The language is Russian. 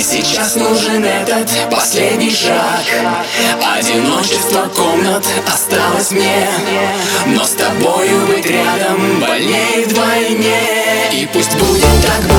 Мне сейчас нужен этот последний шаг Одиночество комнат осталось мне Но с тобою быть рядом больнее вдвойне И пусть будет так.